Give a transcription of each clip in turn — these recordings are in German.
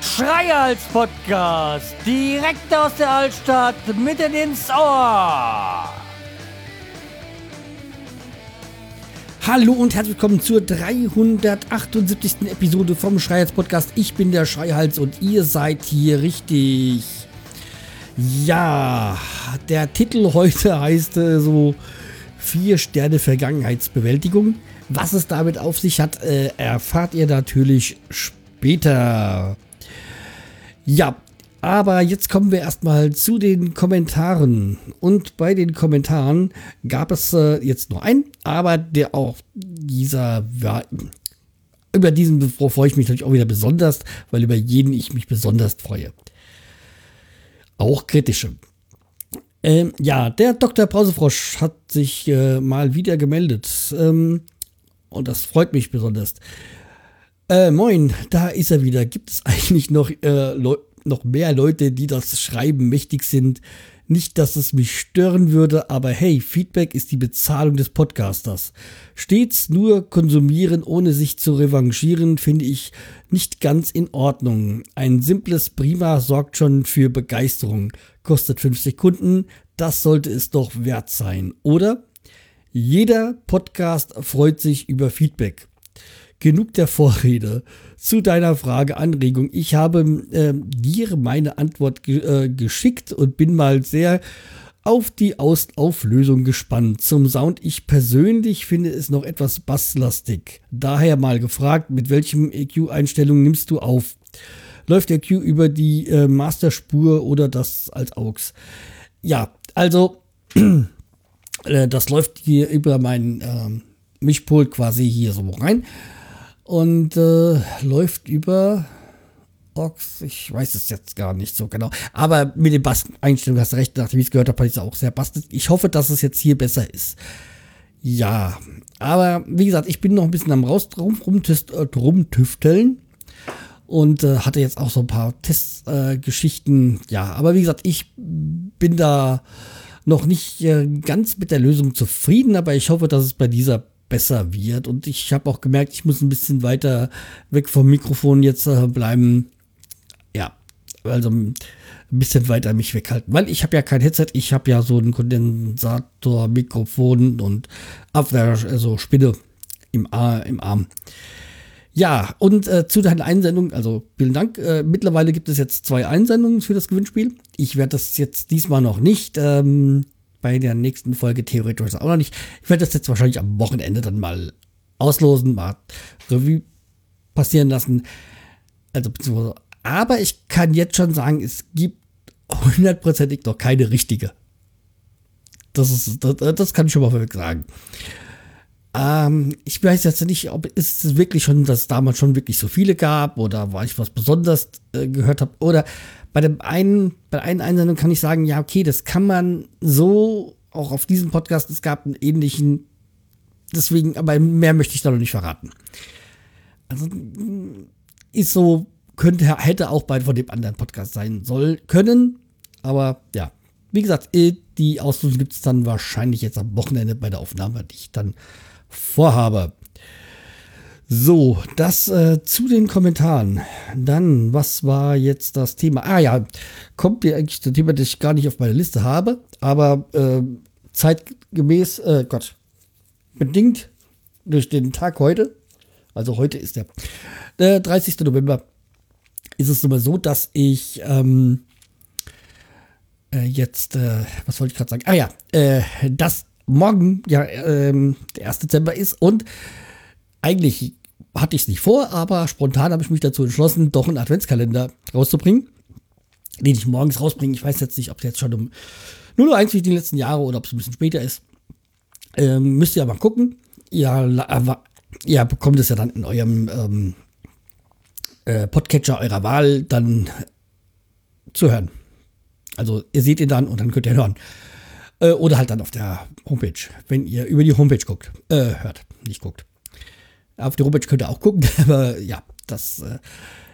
Schreihals Podcast, direkt aus der Altstadt, mitten ins Ohr. Hallo und herzlich willkommen zur 378. Episode vom Schreihals Podcast. Ich bin der Schreihals und ihr seid hier richtig. Ja, der Titel heute heißt äh, so vier Sterne Vergangenheitsbewältigung. Was es damit auf sich hat, äh, erfahrt ihr natürlich später. Ja, aber jetzt kommen wir erstmal zu den Kommentaren. Und bei den Kommentaren gab es äh, jetzt nur einen, aber der auch dieser, ja, über diesen freue ich mich natürlich auch wieder besonders, weil über jeden ich mich besonders freue. Auch kritische. Ähm, ja, der Dr. Brausefrosch hat sich äh, mal wieder gemeldet. Ähm, und das freut mich besonders. Äh, moin, da ist er wieder. Gibt es eigentlich noch äh, noch mehr Leute, die das Schreiben mächtig sind. Nicht, dass es mich stören würde, aber hey, Feedback ist die Bezahlung des Podcasters. Stets nur konsumieren, ohne sich zu revanchieren, finde ich nicht ganz in Ordnung. Ein simples Prima sorgt schon für Begeisterung. Kostet 5 Sekunden, das sollte es doch wert sein, oder? Jeder Podcast freut sich über Feedback. Genug der Vorrede. Zu deiner Frage, Anregung. Ich habe äh, dir meine Antwort ge äh, geschickt und bin mal sehr auf die Aus Auflösung gespannt. Zum Sound, ich persönlich finde es noch etwas basslastig. Daher mal gefragt, mit welchem EQ-Einstellung nimmst du auf? Läuft der EQ über die äh, Masterspur oder das als AUX? Ja, also äh, das läuft hier über meinen ähm, Mischpult quasi hier so rein und äh, läuft über Ox. Ich weiß es jetzt gar nicht so genau. Aber mit den Bass-Einstellungen hast du recht, nachdem ich es gehört habe, ist es auch sehr bastet. Ich hoffe, dass es jetzt hier besser ist. Ja, aber wie gesagt, ich bin noch ein bisschen am Raus rum, rumtüst, äh, rumtüfteln und äh, hatte jetzt auch so ein paar Testgeschichten. Äh, ja, aber wie gesagt, ich bin da noch nicht äh, ganz mit der Lösung zufrieden, aber ich hoffe, dass es bei dieser besser wird. Und ich habe auch gemerkt, ich muss ein bisschen weiter weg vom Mikrofon jetzt äh, bleiben. Ja, also ein bisschen weiter mich weghalten. Weil ich habe ja kein Headset, ich habe ja so ein Kondensator, Mikrofon und der also Spinne im, Ar im Arm. Ja, und äh, zu deiner Einsendung, also vielen Dank. Äh, mittlerweile gibt es jetzt zwei Einsendungen für das Gewinnspiel. Ich werde das jetzt diesmal noch nicht ähm, bei der nächsten Folge theoretisch auch noch nicht. Ich werde das jetzt wahrscheinlich am Wochenende dann mal auslosen, mal Revue passieren lassen. Also, beziehungsweise, aber ich kann jetzt schon sagen, es gibt hundertprozentig noch keine richtige. Das ist, das, das kann ich schon mal vorweg sagen. Ähm, ich weiß jetzt nicht, ob es wirklich schon, dass es damals schon wirklich so viele gab oder weil ich was Besonderes äh, gehört habe oder bei dem einen, bei einer Einsendung kann ich sagen, ja, okay, das kann man so auch auf diesem Podcast, es gab einen ähnlichen, deswegen, aber mehr möchte ich da noch nicht verraten. Also, ist so, könnte, hätte auch bei von dem anderen Podcast sein soll, können, aber ja, wie gesagt, äh, die Auslösung gibt es dann wahrscheinlich jetzt am Wochenende bei der Aufnahme, die ich dann vorhabe. So, das äh, zu den Kommentaren. Dann, was war jetzt das Thema? Ah ja, kommt dir eigentlich das Thema, das ich gar nicht auf meiner Liste habe, aber äh, zeitgemäß, äh, Gott, bedingt durch den Tag heute, also heute ist der, der 30. November, ist es immer so, dass ich ähm, äh, jetzt, äh, was wollte ich gerade sagen? Ah ja, äh, dass morgen ja ähm, der 1. Dezember ist und eigentlich hatte ich es nicht vor, aber spontan habe ich mich dazu entschlossen, doch einen Adventskalender rauszubringen, den ich morgens rausbringe. Ich weiß jetzt nicht, ob es jetzt schon um 0 Uhr 1 wie die letzten Jahre oder ob es ein bisschen später ist. Ähm, müsst ihr aber gucken. Ja, aber ihr bekommt es ja dann in eurem ähm, äh, Podcatcher eurer Wahl dann zu hören. Also ihr seht ihn dann und dann könnt ihr hören. Äh, oder halt dann auf der Homepage, wenn ihr über die Homepage guckt. Äh, hört, nicht guckt. Auf die Homepage könnt ihr auch gucken, aber ja, das, äh,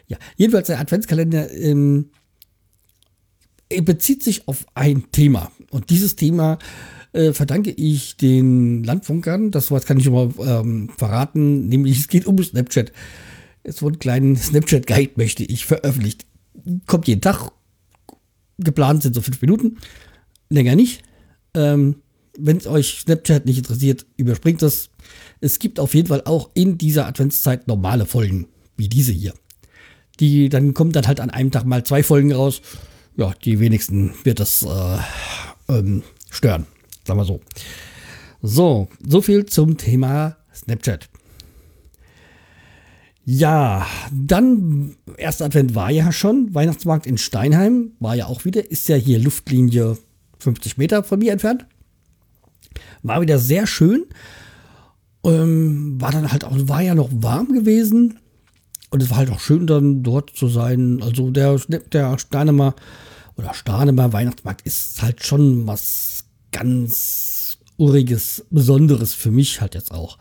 ja. Jedenfalls der Adventskalender ähm, bezieht sich auf ein Thema. Und dieses Thema äh, verdanke ich den Landfunkern, das was kann ich mal ähm, verraten, nämlich es geht um Snapchat. Es wurde einen kleinen Snapchat-Guide, möchte ich, veröffentlicht. Kommt jeden Tag. Geplant sind so fünf Minuten. Länger nicht. Ähm, Wenn euch Snapchat nicht interessiert, überspringt das. Es gibt auf jeden Fall auch in dieser Adventszeit normale Folgen, wie diese hier. Die, dann kommen dann halt an einem Tag mal zwei Folgen raus. Ja, die wenigsten wird das äh, ähm, stören. Sagen wir so. So, so viel zum Thema Snapchat. Ja, dann, erster Advent war ja schon, Weihnachtsmarkt in Steinheim war ja auch wieder, ist ja hier Luftlinie 50 Meter von mir entfernt. War wieder sehr schön. Ähm, war dann halt auch, war ja noch warm gewesen. Und es war halt auch schön, dann dort zu sein. Also der, der Steinemer oder Stahnemer Weihnachtsmarkt ist halt schon was ganz Uriges, Besonderes für mich halt jetzt auch.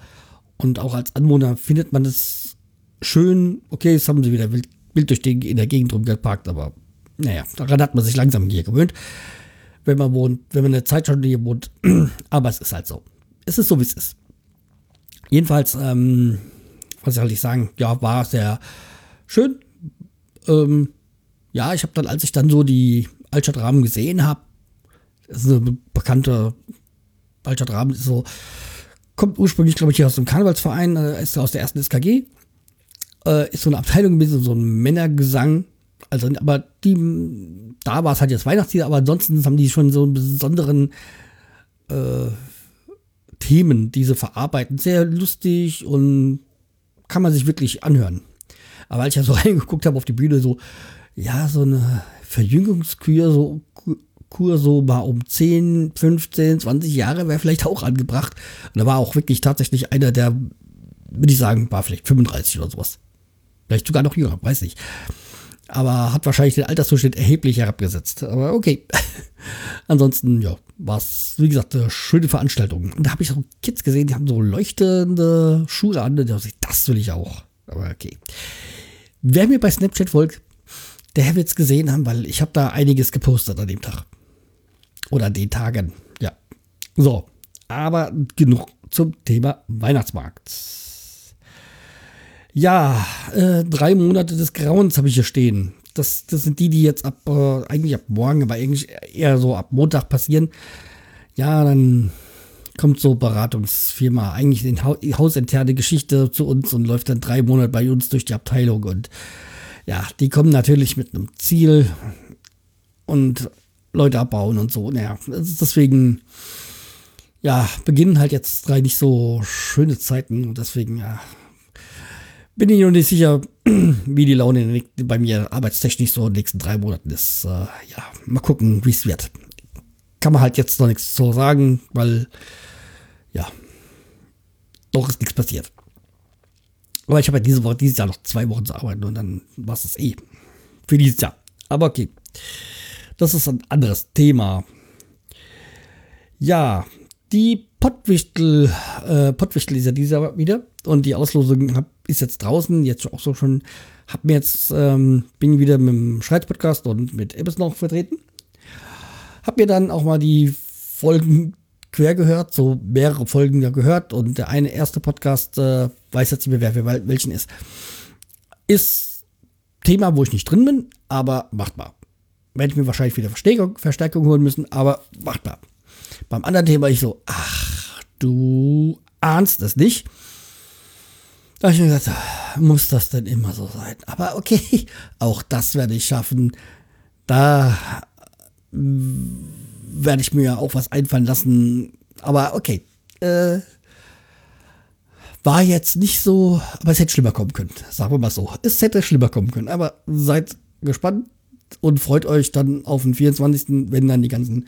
Und auch als Anwohner findet man es schön. Okay, jetzt haben sie wieder wild, wild durch den, in der Gegend rumgeparkt, aber naja, daran hat man sich langsam hier gewöhnt, wenn man wohnt, wenn man eine Zeit schon hier wohnt. aber es ist halt so. Es ist so, wie es ist. Jedenfalls, ähm, was soll ich sagen, ja, war sehr schön. Ähm, ja, ich habe dann, als ich dann so die Altstadtrahmen gesehen habe, das ist eine bekannte Altstadtrahmen, ist so, kommt ursprünglich, glaube ich, hier aus dem Karnevalsverein, äh, ist aus der ersten SKG, äh, ist so eine Abteilung gewesen, so ein Männergesang. Also, aber die, da war es halt jetzt Weihnachtslieder, aber ansonsten haben die schon so einen besonderen äh, Themen, die sie verarbeiten. Sehr lustig und kann man sich wirklich anhören. Aber als ich ja so reingeguckt habe auf die Bühne, so, ja, so eine Verjüngungskur, so Kur so mal um 10, 15, 20 Jahre wäre vielleicht auch angebracht. Und da war auch wirklich tatsächlich einer, der, würde ich sagen, war vielleicht 35 oder sowas. Vielleicht sogar noch jünger, weiß nicht. Aber hat wahrscheinlich den Alterszuschnitt erheblich herabgesetzt. Aber okay. Ansonsten, ja, war es, wie gesagt, eine schöne Veranstaltung. Und da habe ich so Kids gesehen, die haben so leuchtende Schuhe an. Und ich, das will ich auch. Aber okay. Wer mir bei Snapchat folgt, der wird es gesehen haben, weil ich habe da einiges gepostet an dem Tag. Oder an den Tagen. Ja. So. Aber genug zum Thema Weihnachtsmarkt. Ja, äh, drei Monate des Grauens habe ich hier stehen. Das, das sind die, die jetzt ab, äh, eigentlich ab morgen, aber eigentlich eher so ab Montag passieren. Ja, dann kommt so Beratungsfirma, eigentlich in hausinterne Geschichte zu uns und läuft dann drei Monate bei uns durch die Abteilung. Und ja, die kommen natürlich mit einem Ziel und Leute abbauen und so. Naja, deswegen, ja, beginnen halt jetzt drei nicht so schöne Zeiten und deswegen, ja, bin ich noch nicht sicher, wie die Laune bei mir arbeitstechnisch so in den nächsten drei Monaten ist. Äh, ja, mal gucken, wie es wird. Kann man halt jetzt noch nichts zu sagen, weil, ja, doch ist nichts passiert. Aber ich habe ja diese Woche, dieses Jahr noch zwei Wochen zu arbeiten und dann war es eh. Für dieses Jahr. Aber okay. Das ist ein anderes Thema. Ja, die Pottwichtel, äh, Pottwichtel ist ja dieser wieder und die Auslosung hab, ist jetzt draußen, jetzt auch so schon, hab mir jetzt, ähm, bin wieder mit dem Schreiz-Podcast und mit Ebbes noch vertreten. Hab mir dann auch mal die Folgen quer gehört, so mehrere Folgen da gehört und der eine erste Podcast, äh, weiß jetzt nicht mehr, wer welchen ist. Ist Thema, wo ich nicht drin bin, aber machtbar. Werde ich mir wahrscheinlich wieder Verstärkung, Verstärkung holen müssen, aber machtbar. Beim anderen Thema ich so, ach, du ahnst es nicht. Da habe ich mir gesagt, muss das denn immer so sein? Aber okay, auch das werde ich schaffen. Da werde ich mir auch was einfallen lassen. Aber okay, äh, war jetzt nicht so, aber es hätte schlimmer kommen können. Sagen wir mal so. Es hätte schlimmer kommen können. Aber seid gespannt und freut euch dann auf den 24., wenn dann die ganzen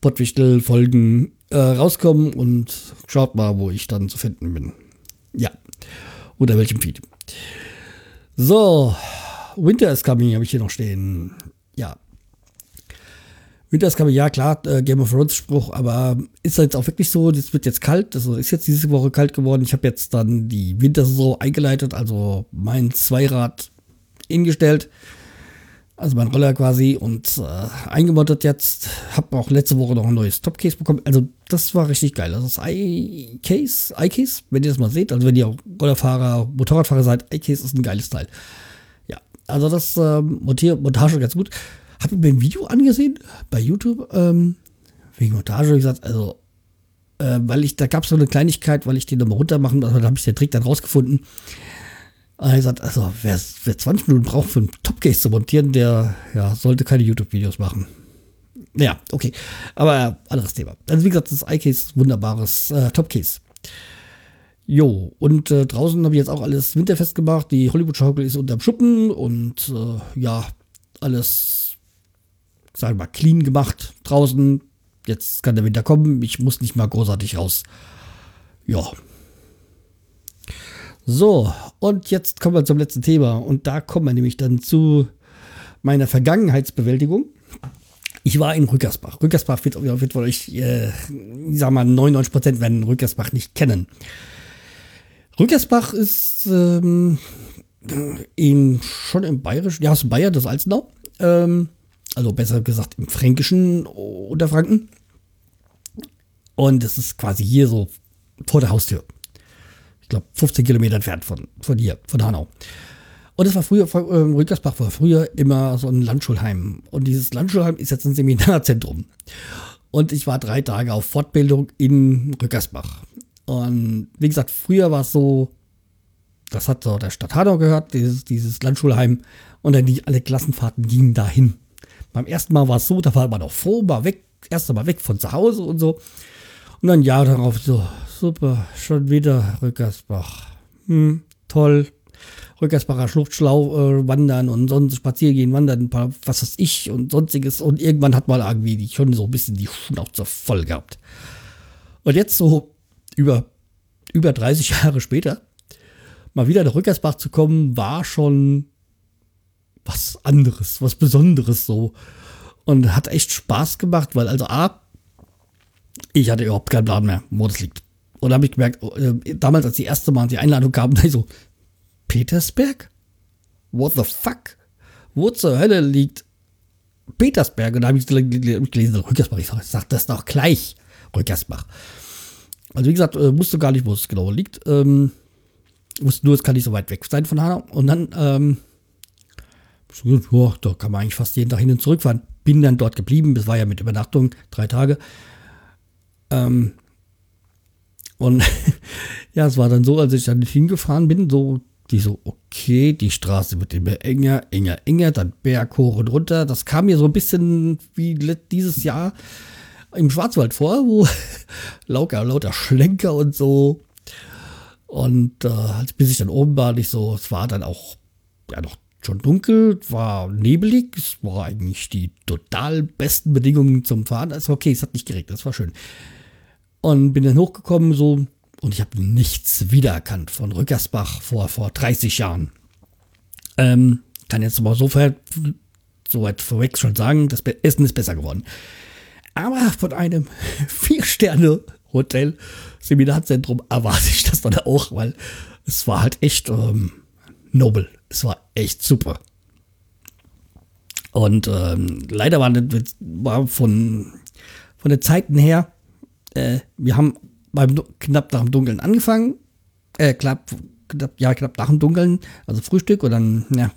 Pottwichtel-Folgen äh, rauskommen und schaut mal, wo ich dann zu finden bin. Ja. Unter welchem Feed. So. Winter is coming habe ich hier noch stehen. Ja. Winter is coming, ja klar, äh, Game of Thrones Spruch, aber ist jetzt auch wirklich so, es wird jetzt kalt, also ist jetzt diese Woche kalt geworden. Ich habe jetzt dann die Wintersaison eingeleitet, also mein Zweirad hingestellt. Also mein Roller quasi und äh, eingemottet jetzt. Hab auch letzte Woche noch ein neues Topcase bekommen. Also das war richtig geil. Das ist iCase, iCase, wenn ihr das mal seht. Also wenn ihr Rollerfahrer, Motorradfahrer seid, iCase ist ein geiles Teil. Ja, also das äh, Montier, Montage ganz gut. Hab mir ein Video angesehen bei YouTube ähm, wegen Montage. Gesagt, also äh, weil ich, da gab es so eine Kleinigkeit, weil ich die nochmal runter machen, also da habe ich den Trick dann rausgefunden. Und er hat gesagt, also wer, wer 20 Minuten braucht für einen Topcase zu montieren, der ja, sollte keine YouTube-Videos machen. Ja, okay. Aber anderes Thema. Also wie gesagt, das iCase wunderbares äh, Topcase. Jo, und äh, draußen habe ich jetzt auch alles winterfest gemacht. Die Hollywood-Schaukel ist unterm Schuppen und äh, ja, alles, sagen wir mal, clean gemacht draußen. Jetzt kann der Winter kommen. Ich muss nicht mal großartig raus. Ja, so, und jetzt kommen wir zum letzten Thema. Und da kommen wir nämlich dann zu meiner Vergangenheitsbewältigung. Ich war in Rückersbach. Rückersbach wird, wird wohl euch, äh, ich sag mal, 99% werden Rückersbach nicht kennen. Rückersbach ist ähm, in, schon im Bayerischen, ja, aus Bayern, das Alzenau. Ähm, also besser gesagt im Fränkischen Unterfranken. Und es ist quasi hier so vor der Haustür glaube, 15 Kilometer entfernt von, von hier, von Hanau. Und es war früher, äh, Rückersbach war früher immer so ein Landschulheim. Und dieses Landschulheim ist jetzt ein Seminarzentrum. Und ich war drei Tage auf Fortbildung in Rückersbach. Und wie gesagt, früher war es so, das hat so der Stadt Hanau gehört, dieses, dieses Landschulheim. Und dann die, alle Klassenfahrten gingen dahin. Beim ersten Mal war es so, da war man noch froh, war weg, erst einmal weg von zu Hause und so. Und dann ja darauf so, super, schon wieder Rückersbach. Hm, toll. Rückersbacher Schlucht schlau äh, wandern und sonst spazieren gehen, wandern, ein paar, was weiß ich und sonstiges. Und irgendwann hat man irgendwie die, schon so ein bisschen die Schnauze voll gehabt. Und jetzt so über, über 30 Jahre später, mal wieder nach Rückersbach zu kommen, war schon was anderes, was Besonderes so. Und hat echt Spaß gemacht, weil also A, ich hatte überhaupt keinen Plan mehr, wo das liegt. Und da habe ich gemerkt, äh, damals, als die erste Mal die Einladung kam, da ich so, Petersberg? What the fuck? Wo zur Hölle liegt Petersberg? Und da habe ich gelesen, Rückersbach. Ich sag das doch gleich, Rückersbach. Also wie gesagt, äh, wusste gar nicht, wo es genau liegt. Ähm, wusste nur, es kann nicht so weit weg sein von Hanau. Und dann, ähm, ja, da kann man eigentlich fast jeden Tag hin und zurück fahren. Bin dann dort geblieben, das war ja mit Übernachtung, drei Tage. Ähm, und ja, es war dann so, als ich dann hingefahren bin, so, die so, okay, die Straße wird immer enger, enger, enger, dann Berg hoch und runter. Das kam mir so ein bisschen wie dieses Jahr im Schwarzwald vor, wo lauter, lauter Schlenker und so. Und äh, bis ich dann oben war, nicht so, es war dann auch ja noch schon dunkel, war nebelig, es war eigentlich die total besten Bedingungen zum Fahren. Also okay, es hat nicht geregnet, das war schön. Und bin dann hochgekommen so und ich habe nichts wiedererkannt von Rückersbach vor, vor 30 Jahren. Ähm, kann jetzt aber so, so weit vorweg schon sagen, das Essen ist besser geworden. Aber von einem Vier-Sterne-Hotel, Seminarzentrum erwarte ich das dann auch, weil es war halt echt ähm, nobel. Es war echt super. Und ähm, leider war, war von, von den Zeiten her äh, wir haben beim knapp nach dem Dunkeln angefangen. Äh, knapp, knapp, ja, knapp nach dem Dunkeln, also Frühstück und dann, ja,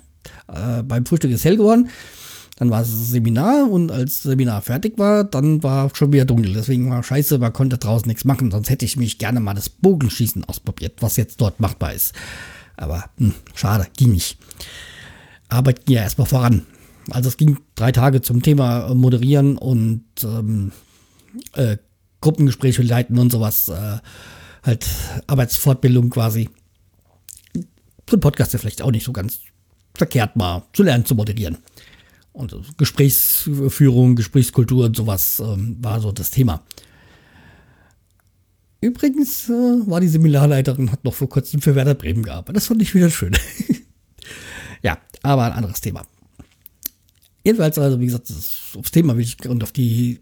äh, beim Frühstück ist hell geworden. Dann war es Seminar und als Seminar fertig war, dann war schon wieder dunkel. Deswegen war scheiße, man konnte draußen nichts machen. Sonst hätte ich mich gerne mal das Bogenschießen ausprobiert, was jetzt dort machbar ist. Aber hm, schade, ging nicht. Arbeit ging ja erstmal voran. Also es ging drei Tage zum Thema Moderieren und ähm, äh, Gruppengespräche leiten und sowas. Äh, halt Arbeitsfortbildung quasi. So ein Podcast ist vielleicht auch nicht so ganz verkehrt, mal zu lernen zu moderieren. Und Gesprächsführung, Gesprächskultur und sowas ähm, war so das Thema. Übrigens äh, war die Seminarleiterin, hat noch vor kurzem für Werder Bremen gearbeitet. Das fand ich wieder schön. ja, aber ein anderes Thema. Jedenfalls, also wie gesagt, das, aufs Thema will ich und auf die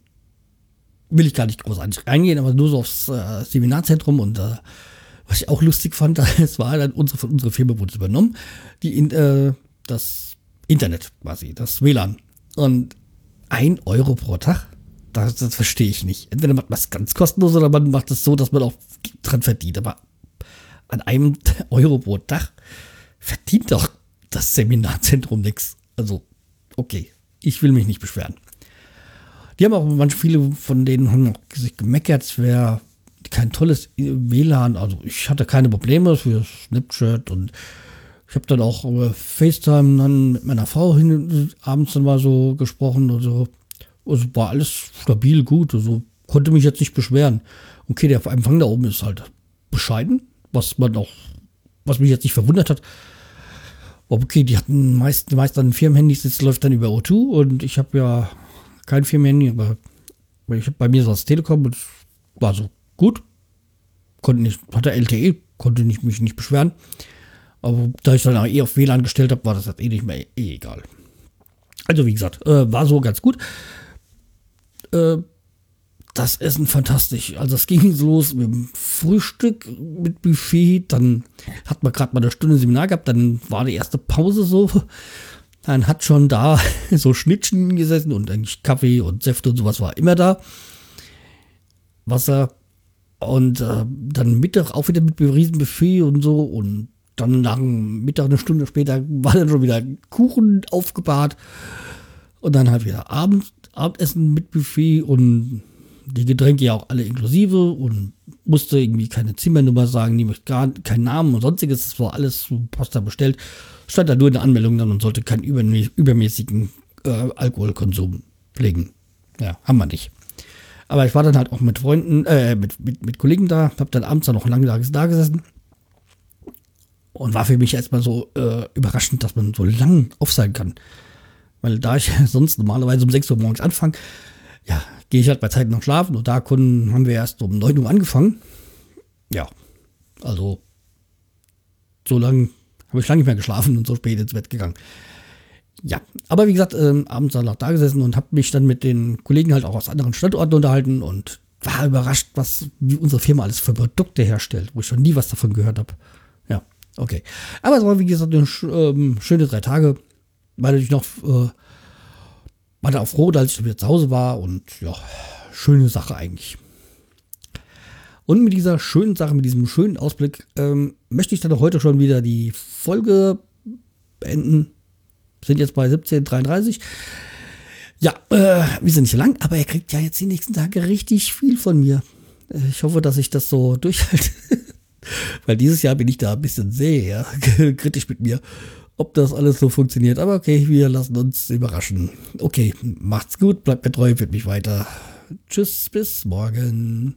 will ich gar nicht großartig reingehen, aber nur so aufs äh, Seminarzentrum und äh, was ich auch lustig fand, es war dann unsere, von unserer Firma wurde es übernommen, die in, äh, das Internet quasi, das WLAN. Und ein Euro pro Tag? Das, das verstehe ich nicht. Entweder macht man es ganz kostenlos oder man macht es so, dass man auch dran verdient. Aber an einem Euro pro Tag verdient doch das Seminarzentrum nichts. Also, okay, ich will mich nicht beschweren. Die haben auch manche viele von denen haben auch sich gemeckert, es wäre kein tolles WLAN. Also ich hatte keine Probleme für Snapchat und ich habe dann auch über FaceTime dann mit meiner Frau hin, abends dann mal so gesprochen und so. Also war alles stabil, gut. Also konnte mich jetzt nicht beschweren. Okay, der Empfang da oben ist halt bescheiden, was man auch, was mich jetzt nicht verwundert hat. Okay, die hatten meist, die meisten Firmenhandys, das läuft dann über O2 und ich habe ja kein Firmenhandy, aber ich bei mir das Telekom und war so gut. Konnte nicht, hatte LTE, konnte nicht, mich nicht beschweren. Aber da ich dann auch eh auf WLAN gestellt habe, war das jetzt eh nicht mehr eh egal. Also wie gesagt, äh, war so ganz gut. Äh, das Essen fantastisch. Also es ging los mit dem Frühstück, mit Buffet, dann hat man gerade mal eine Stunde Seminar gehabt, dann war die erste Pause so. Dann hat schon da so Schnittchen gesessen und eigentlich Kaffee und Säfte und sowas war immer da. Wasser und äh, dann Mittag auch wieder mit riesen Buffet und so und dann nach Mittag, eine Stunde später, war dann schon wieder Kuchen aufgebahrt. Und dann halt wieder Abend, Abendessen mit Buffet und die Getränke ja auch alle inklusive und musste irgendwie keine Zimmernummer sagen, die möchte gar keinen Namen und sonstiges. Das war alles Poster bestellt. Stand da nur in der Anmeldung dann und sollte keinen übermäßigen äh, Alkoholkonsum pflegen. Ja, haben wir nicht. Aber ich war dann halt auch mit Freunden, äh, mit, mit, mit Kollegen da, hab dann abends dann noch lange da gesessen und war für mich erstmal so äh, überraschend, dass man so lang auf sein kann. Weil da ich sonst normalerweise um 6 Uhr morgens anfange, ja, gehe ich halt bei Zeit noch schlafen und da konnten, haben wir erst um 9 Uhr angefangen. Ja, also so lange habe ich lange nicht mehr geschlafen und so spät ins Bett gegangen. Ja, aber wie gesagt, ähm, abends dann noch da gesessen und habe mich dann mit den Kollegen halt auch aus anderen Standorten unterhalten und war überrascht, was wie unsere Firma alles für Produkte herstellt, wo ich schon nie was davon gehört habe. Okay. Aber es war, wie gesagt, eine ähm, schöne drei Tage, weil ich noch äh, war da auch froh, dass ich wieder zu Hause war und ja, schöne Sache eigentlich. Und mit dieser schönen Sache, mit diesem schönen Ausblick, ähm, möchte ich dann auch heute schon wieder die Folge beenden. Sind jetzt bei 17.33. Ja, äh, wir sind nicht lang, aber er kriegt ja jetzt die nächsten Tage richtig viel von mir. Äh, ich hoffe, dass ich das so durchhalte. Weil dieses Jahr bin ich da ein bisschen sehr kritisch mit mir, ob das alles so funktioniert. Aber okay, wir lassen uns überraschen. Okay, macht's gut, bleibt mir treu, wird mich weiter. Tschüss, bis morgen.